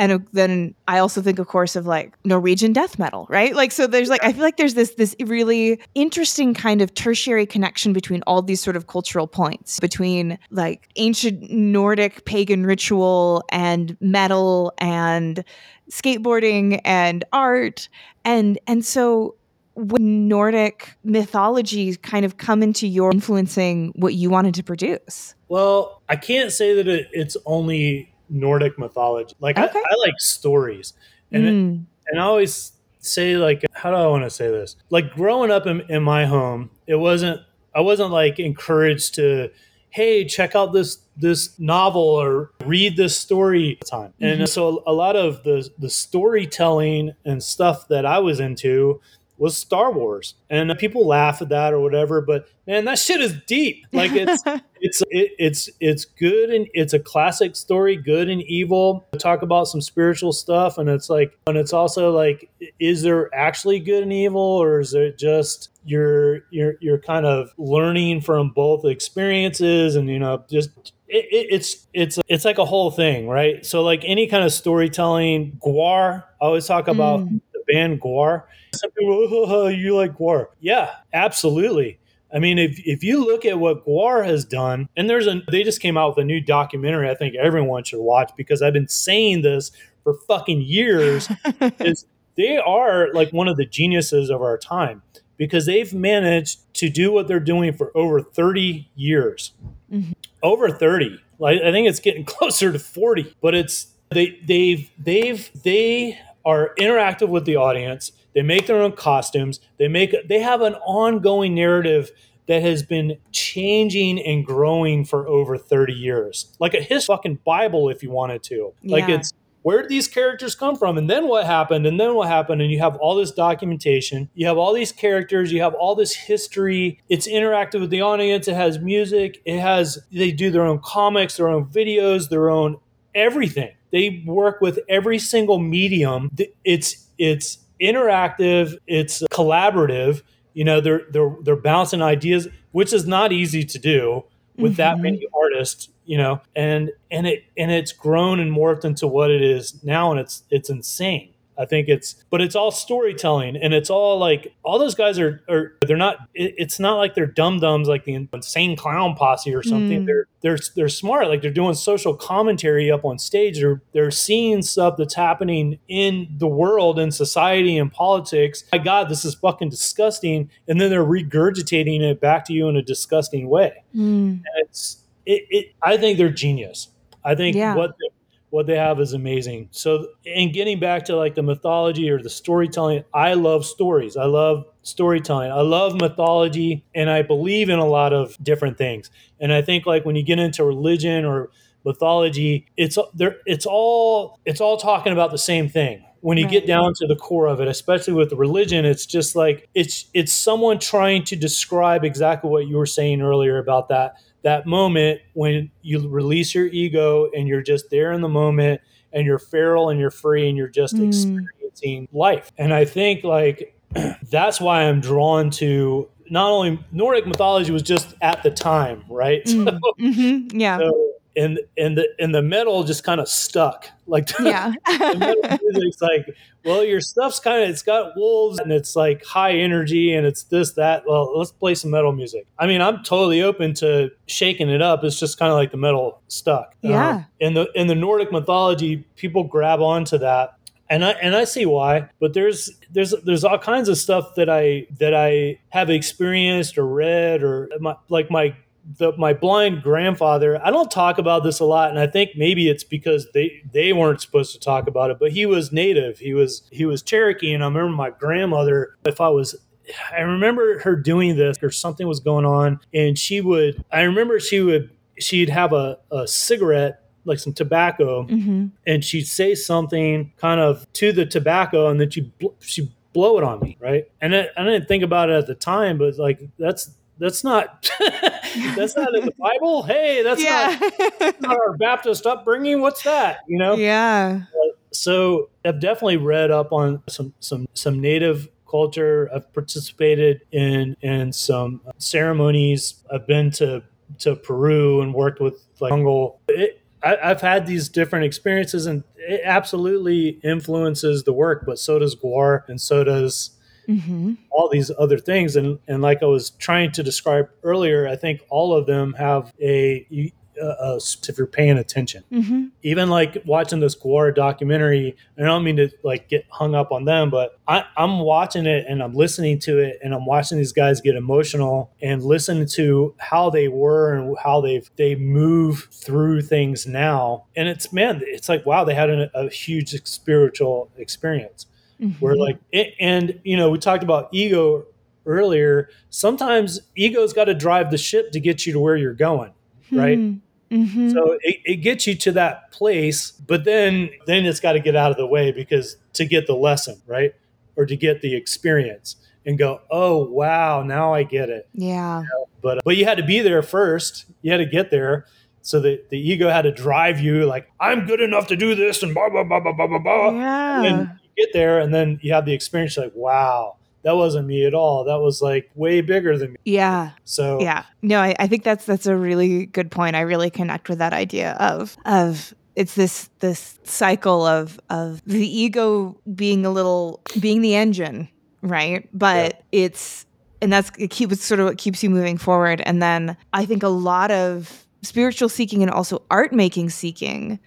and uh, then I also think, of course, of like Norwegian death metal, right? Like, so there's like I feel like there's this this really interesting kind of tertiary connection between all these sort of cultural points between like ancient Nordic pagan ritual and metal and skateboarding and art and and so when Nordic mythology kind of come into your influencing what you wanted to produce? Well, I can't say that it, it's only Nordic mythology. Like okay. I, I, like stories, and mm. it, and I always say like, how do I want to say this? Like growing up in, in my home, it wasn't I wasn't like encouraged to hey, check out this this novel or read this story time. Mm-hmm. And so a lot of the the storytelling and stuff that I was into was Star Wars. And people laugh at that or whatever, but man, that shit is deep. Like it's [LAUGHS] it's it, it's it's good and it's a classic story, good and evil. Talk about some spiritual stuff, and it's like, and it's also like, is there actually good and evil, or is it just you're you're you're kind of learning from both experiences, and you know, just it, it, it's it's it's like a whole thing, right? So like any kind of storytelling, GWAR. I always talk about mm. the band GWAR. Some people, [LAUGHS] oh, you like GWAR? Yeah, absolutely. I mean, if, if you look at what GWAR has done, and there's a, they just came out with a new documentary I think everyone should watch because I've been saying this for fucking years. [LAUGHS] is they are like one of the geniuses of our time because they've managed to do what they're doing for over 30 years. Mm-hmm. Over 30. Like I think it's getting [LAUGHS] closer to 40, but it's they they've they've they are interactive with the audience they make their own costumes. They make they have an ongoing narrative that has been changing and growing for over 30 years. Like a his fucking Bible if you wanted to. Like yeah. it's where did these characters come from? And then what happened? And then what happened? And you have all this documentation. You have all these characters. You have all this history. It's interactive with the audience. It has music. It has they do their own comics their own videos their own everything. They work with every single medium. It's it's interactive, it's collaborative. You know, they're they're they're bouncing ideas, which is not easy to do with mm-hmm. that many artists. You know, and and it and it's grown and morphed into what it is now, and it's it's insane. I think it's, but it's all storytelling, and it's all like all those guys are, are they're not. It, it's not like they're dum dums like the insane clown posse or something. Mm. They're they're they're smart. Like they're doing social commentary up on stage. They're they're seeing stuff that's happening in the world and society and politics. My God, this is fucking disgusting. And then they're regurgitating it back to you in a disgusting way. Mm. it's it, it. I think they're genius. I think yeah. what what they have is amazing. So, in getting back to like the mythology or the storytelling, I love stories. I love storytelling. I love mythology and I believe in a lot of different things. And I think like when you get into religion or mythology, it's there it's all it's all talking about the same thing. When you right. get down to the core of it, especially with the religion, it's just like it's it's someone trying to describe exactly what you were saying earlier about that that moment when you release your ego and you're just there in the moment and you're feral and you're free and you're just mm. experiencing life. And I think like [CLEARS THROAT] that's why I'm drawn to not only Nordic mythology was just at the time, right? Mm. [LAUGHS] So, mm-hmm. Yeah. So and and the and the metal just kind of stuck. Like [LAUGHS] yeah, music's like, well, your stuff's kind of it's got wolves and it's like high energy and it's this that. Well, let's play some metal music. I mean, I'm totally open to shaking it up. It's just kind of like the metal stuck. Yeah. Um, in the in the Nordic mythology, people grab onto that and I and I see why. But there's there's there's all kinds of stuff that I that I have experienced or read or my, like my the, my blind grandfather i don't talk about this a lot and i think maybe it's because they they weren't supposed to talk about it but he was native he was he was cherokee and i remember my grandmother if i was i remember her doing this or something was going on and she would i remember she would she'd have a, a cigarette like some tobacco mm-hmm. and she'd say something kind of to the tobacco and then she she blow it on me right and I, I didn't think about it at the time but like that's that's not [LAUGHS] that's not in the Bible. Hey, that's yeah. not, not, our Baptist upbringing. What's that? You know? Yeah. Uh, so I've definitely read up on some some some native culture. I've participated in in some uh, ceremonies. I've been to to Peru and worked with like jungle. It, I, I've had these different experiences, and it absolutely influences the work. But so does GWAR, and so does mm-hmm. all these other things. And, and like I was trying to describe earlier, I think all of them have a, uh, if you're paying attention. Mm-hmm. Even like watching this GWAR documentary, I don't mean to like get hung up on them, but I, am watching it and I'm listening to it and I'm watching these guys get emotional and listen to how they were and how they've they move through things now. And it's man, it's like wow, they had a, a huge spiritual experience. Mm-hmm. Where like, and you know, we talked about ego earlier. Sometimes ego's got to drive the ship to get you to where you're going. right? Mm-hmm. So it, it gets you to that place, but then then it's got to get out of the way because to get the lesson, right? Or to get the experience and go, oh wow, now I get it. Yeah. You know? But but you had to be there first. You had to get there. So the, the ego had to drive you like, I'm good enough to do this and blah blah blah blah blah blah blah. Yeah. And get there and then you have the experience like, wow, that wasn't me at all. That was like way bigger than me. Yeah. So yeah, no, I, I think that's that's a really good point. I really connect with that idea of of it's this this cycle of of the ego being a little being the engine, right? But yeah. it's and that's it keeps sort of what keeps you moving forward. And then I think a lot of spiritual seeking and also art making seeking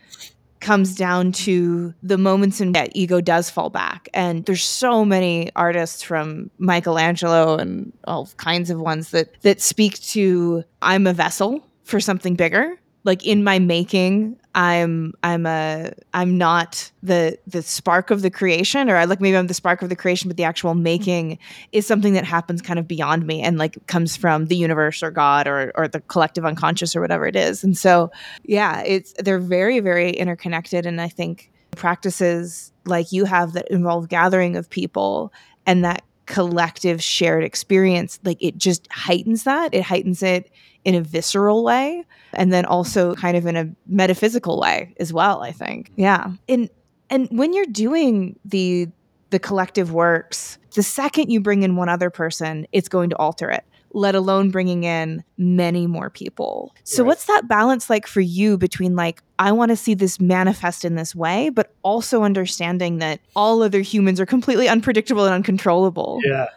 comes down to the moments in that ego does fall back. And there's so many artists from Michelangelo and all kinds of ones that that speak to I'm a vessel for something bigger like in my making i'm i'm a i'm not the the spark of the creation or i like maybe i'm the spark of the creation but the actual making is something that happens kind of beyond me and like comes from the universe or god or or the collective unconscious or whatever it is. And so yeah it's they're very very interconnected. And i think practices like you have that involve gathering of people and that collective shared experience like it just heightens that. It heightens it in a visceral way and then also kind of in a metaphysical way as well i think yeah and and when you're doing the the collective works the second you bring in one other person it's going to alter it let alone bringing in many more people. So, right. what's that balance like for you between like, I want to see this manifest in this way, but also understanding that all other humans are completely unpredictable and uncontrollable? Yeah.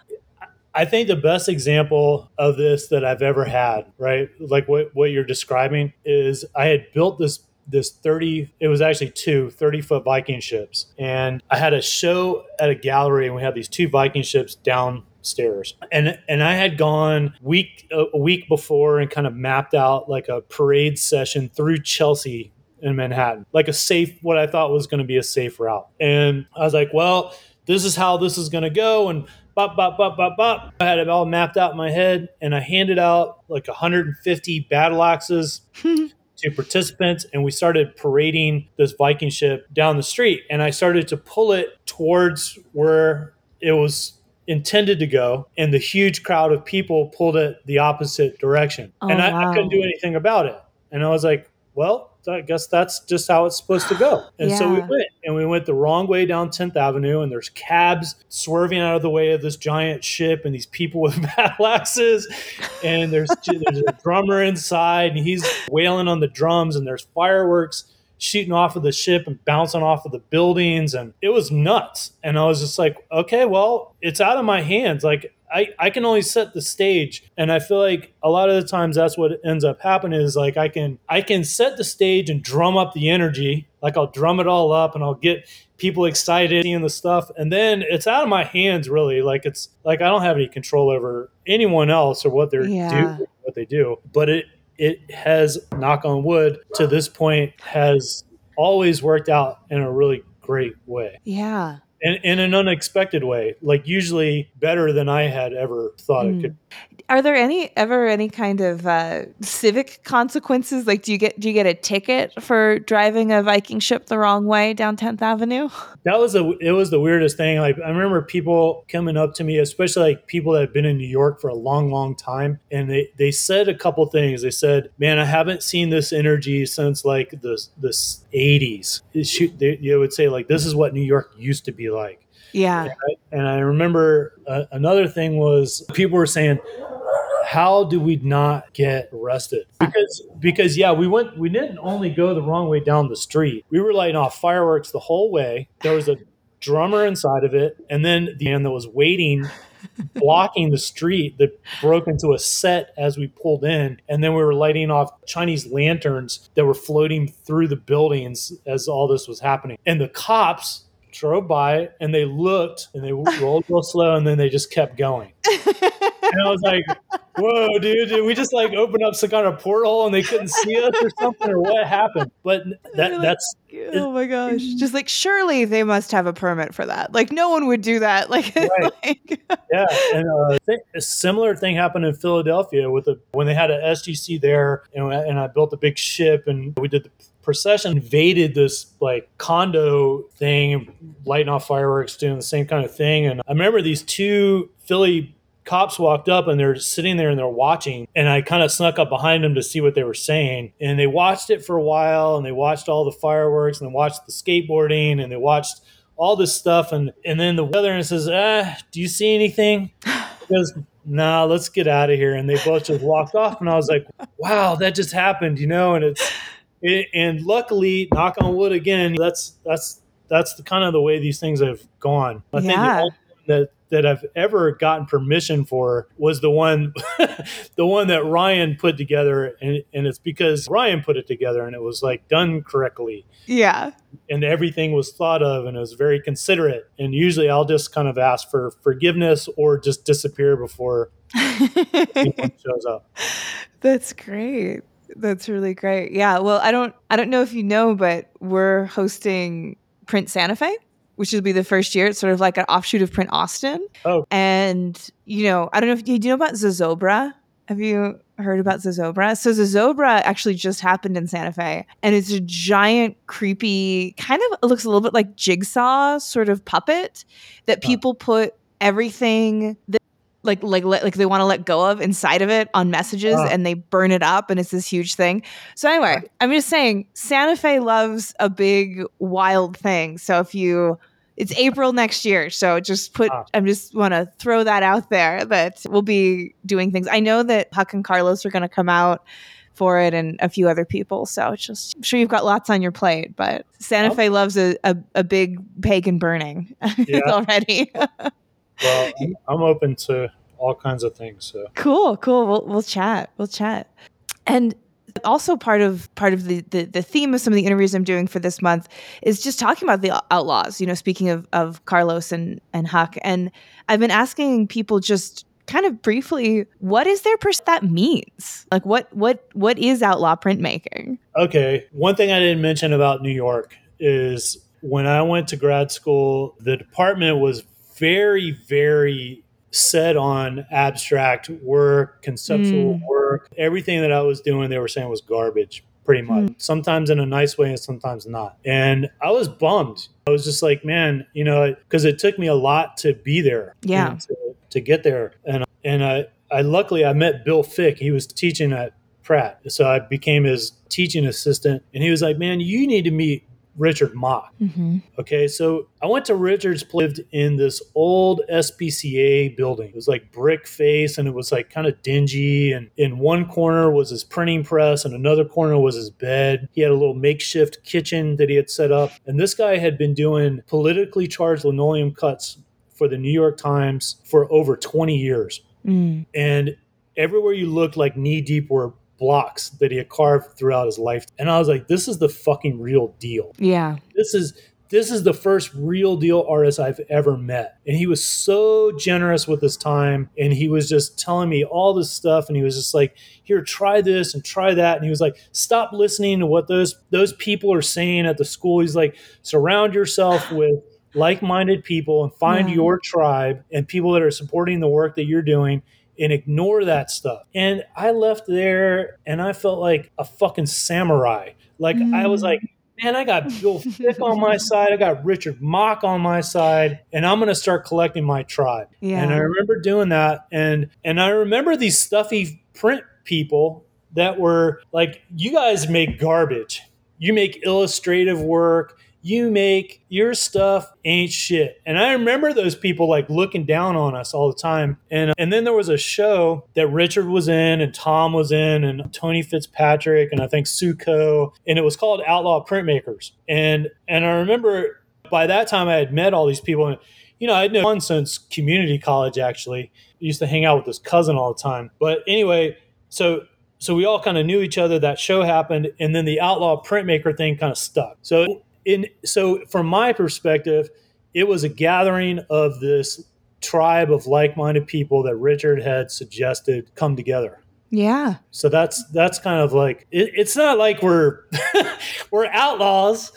I think the best example of this that I've ever had, right? Like what, what you're describing is I had built this this 30 it was actually two 30 foot viking ships and i had a show at a gallery and we had these two viking ships downstairs and and i had gone week a week before and kind of mapped out like a parade session through chelsea in manhattan like a safe what i thought was going to be a safe route and i was like well this is how this is going to go and bop, bop, bop, bop, bop. I had it all mapped out in my head, and I handed out like 150 battle axes [LAUGHS] to participants, and we started parading this Viking ship down the street. And I started to pull it towards where it was intended to go, and the huge crowd of people pulled it the opposite direction. Oh, and I, wow. I couldn't do anything about it. And I was like, well, I guess that's just how it's supposed to go. And yeah. so we went, and we went the wrong way down 10th Avenue, and there's cabs swerving out of the way of this giant ship, and these people with [LAUGHS] battle axes, and there's there's a drummer inside, and he's wailing on the drums, and there's fireworks shooting off of the ship and bouncing off of the buildings and it was nuts and i was just like okay well it's out of my hands like I, I can only set the stage and i feel like a lot of the times that's what ends up happening is like i can i can set the stage and drum up the energy. Like i'll drum it all up and i'll get people excited seeing the stuff and then it's out of my hands really. Like it's like i don't have any control over anyone else or what they're yeah. do what they do. But it it has knock on wood to this point has always worked out in a really great way. Yeah in, in an unexpected way, like usually better than I had ever thought mm. it could. Are there any ever any kind of uh, civic consequences? Like, do you get do you get a ticket for driving a Viking ship the wrong way down Tenth Avenue? [LAUGHS] That was a it was the weirdest thing. Like, I remember people coming up to me, especially like people that have been in New York for a long, long time, and they they said a couple things. They said, "Man, I haven't seen this energy since like the the '80s." They, they would say like, "This is what New York used to be like." Yeah. And I, and I remember uh, another thing was people were saying, how do we not get arrested? Because because yeah, we went we didn't only go the wrong way down the street. We were lighting off fireworks the whole way. There was a drummer inside of it, and then the man that was waiting blocking the street that broke into a set as we pulled in. And then we were lighting off Chinese lanterns that were floating through the buildings as all this was happening. And the cops drove by and they looked and they rolled real [LAUGHS] slow and then they just kept going. [LAUGHS] and I was like, "Whoa, dude! Did we just like open up some kind of portal and they couldn't see us or something, or what happened?" But that like, that's oh my gosh. Just like surely they must have a permit for that. Like no one would do that. [LAUGHS] Like, Right. [LAUGHS] like- yeah, and uh, think a similar thing happened in Philadelphia with the when they had a SGC there, and, and I built a big ship, and we did the procession, invaded this like condo thing, lighting off fireworks, doing the same kind of thing, and I remember these two Philly cops walked up and they're sitting there and they're watching. And i kind of snuck up behind them to see what they were saying. And they watched it for a while and they watched all the fireworks and they watched the skateboarding and they watched all this stuff. And and then the one says ah do you see anything? [LAUGHS] Goes nah let's get out of here. And they both just walked off. And i was like wow that just happened you know? And it's it, and luckily knock on wood again that's that's that's the kind of the way these things have gone. I think Yeah. one that that I've ever gotten permission for was the one [LAUGHS] the one that Ryan put together and, and it's because Ryan put it together and it was like done correctly yeah. and everything was thought of and it was very considerate and usually I'll just kind of ask for forgiveness or just disappear before [LAUGHS] anyone shows up. That's great. That's really great. Yeah. Well, I don't I don't know if you know, but we're hosting Print Santa Fe, which will be the first year. It's sort of like an offshoot of Print Austin. Oh. And you know, I don't know if do you know about Zozobra? Have you heard about Zozobra? So Zozobra actually just happened in Santa Fe, and it's a giant, creepy, kind of looks a little bit like jigsaw sort of puppet that people put everything that like like let, like they want to let go of inside of it on messages Ah. and they burn it up and it's this huge thing. So anyway, I'm just saying Santa Fe loves a big wild thing. So if you it's April next year, so just put Ah. I'm just want to throw that out there that we'll be doing things. I know that Huck and Carlos are going to come out for it and a few other people. So it's just I'm sure you've got lots on your plate, but Santa Oh. Fe loves a, a, a big pagan burning Yeah. [LAUGHS] already. Well, [LAUGHS] I'm, I'm open to all kinds of things. So Cool, cool. We'll we'll chat. We'll chat. And also part of part of the, the the theme of some of the interviews I'm doing for this month is just talking about the outlaws. You know, speaking of of Carlos and and Huck, and I've been asking people just kind of briefly what is their pers- that means like what what what is outlaw printmaking Okay. One thing I didn't mention about New York is when I went to grad school, the department was very, very set on abstract work, conceptual mm. work. Everything that I was doing, they were saying was garbage, pretty much. Mm. Sometimes in a nice way and sometimes not. And I was bummed. I was just like, man, you know, because it took me a lot to be there. Yeah. To, to get there. And and I, I luckily I met Bill Fick. He was teaching at Pratt. So I became his teaching assistant. And he was like, man, you need to meet Richard Mock. mm-hmm. Okay, so I went to Richard's, lived in this old SPCA building. It was like brick face and it was like kind of dingy. And in one corner was his printing press, and another corner was his bed. He had a little makeshift kitchen that he had set up. And this guy had been doing politically charged linoleum cuts for the New York Times for over 20 years mm. and everywhere you looked like knee deep were blocks that he had carved throughout his life. And i was like this is the fucking real deal. Yeah. This is this is the first real deal artist i've ever met. And he was so generous with his time. And he was just telling me all this stuff. And he was just like here try this and try that. And he was like stop listening to what those those people are saying at the school. He's like surround yourself [SIGHS] with like-minded people and find Yeah. your tribe and people that are supporting the work that you're doing and ignore that stuff. And I left there and I felt like a fucking samurai. Like I was Mm. like, man, I got Bill Fick on my [LAUGHS] side, I got Richard Mock on my side, and I'm gonna start collecting my tribe. Yeah. And I remember doing that, and and I remember these stuffy print people that were like, you guys make garbage. You make illustrative work. You make your stuff ain't shit. And I remember those people like looking down on us all the time. And and then there was a show that Richard was in and Tom was in and Tony Fitzpatrick and I think Sue Coe and it was called Outlaw Printmakers. And and I remember by that time I had met all these people and you know, I'd known since community college actually. I used to hang out with this cousin all the time. But anyway, so so we all kind of knew each other. That show happened, and then the outlaw printmaker thing kind of stuck. So in so from my perspective, it was a gathering of this tribe of like-minded people that Richard had suggested come together. Yeah. So that's that's kind of like it, it's not like we're [LAUGHS] we're outlaws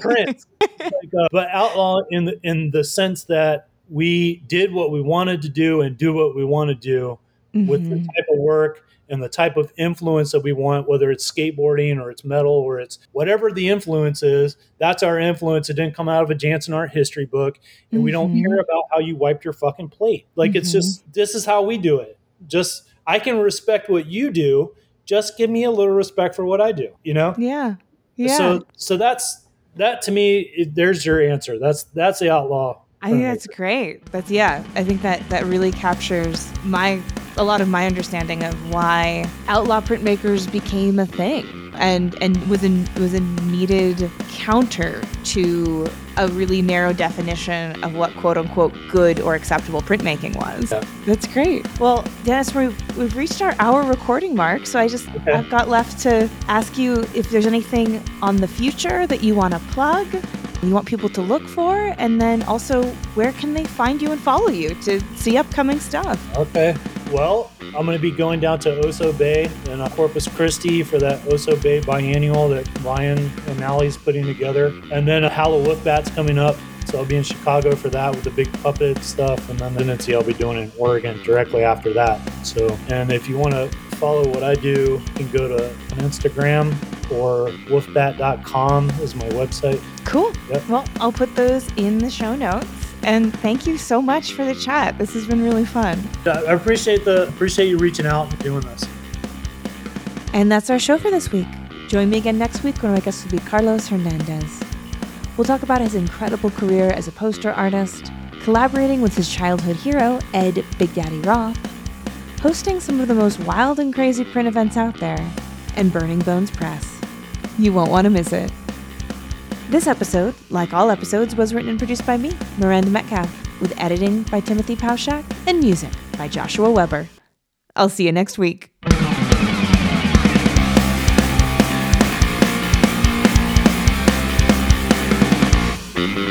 print, [LAUGHS] like, uh, but outlaw in the in the sense that we did what we wanted to do and do what we want to do mm-hmm. with the mm-hmm. type of work and the type of influence that we want, whether it's skateboarding or it's metal or it's whatever the influence is, that's our influence. It didn't come out of a Janson art history book. And mm-hmm. we don't hear mm-hmm. about how you wiped your fucking plate. Like mm-hmm. it's just, this is how we do it. Just, I can respect what you do. Just give me a little respect for what I do, you know? Yeah. Yeah. So, so that's, that to me, it, there's your answer. That's, that's the outlaw I think that's great. That's yeah. I think that that really captures my a lot of my understanding of why outlaw printmakers became a thing and and was a was a needed counter to a really narrow definition of what quote unquote good or acceptable printmaking was. Yeah. That's great. Well, Dennis, we've we've reached our hour recording mark, so I just okay. I've got left to ask you if there's anything on the future that you want to plug you want people to look for, and then also where can they find you and follow you to see upcoming stuff? Okay. Well, I'm going to be going down to Oso Bay in uh, Corpus Christi for that Oso Bay biennial that Ryan and Allie's putting together. And then a Wolf Bat's coming up. So I'll be in Chicago for that with the big puppet stuff. And then the Nancy I'll be doing in Oregon directly after that. So, and if you want to follow what I do, you can go to Instagram or wolfbat.com is my website. Cool. Yep. Well, I'll put those in the show notes. And thank you so much for the chat. This has been really fun. I appreciate the appreciate you reaching out and doing this. And that's our show for this week. Join me again next week when our guest will be Carlos Hernandez. We'll talk about his incredible career as a poster artist, collaborating with his childhood hero, Ed Big Daddy Roth, hosting some of the most wild and crazy print events out there, and Burning Bones Press. You won't want to miss it. This episode, like all episodes, was written and produced by me, Miranda Metcalf, with editing by Timothy Pauschak and music by Joshua Weber. I'll see you next week. Mm-hmm.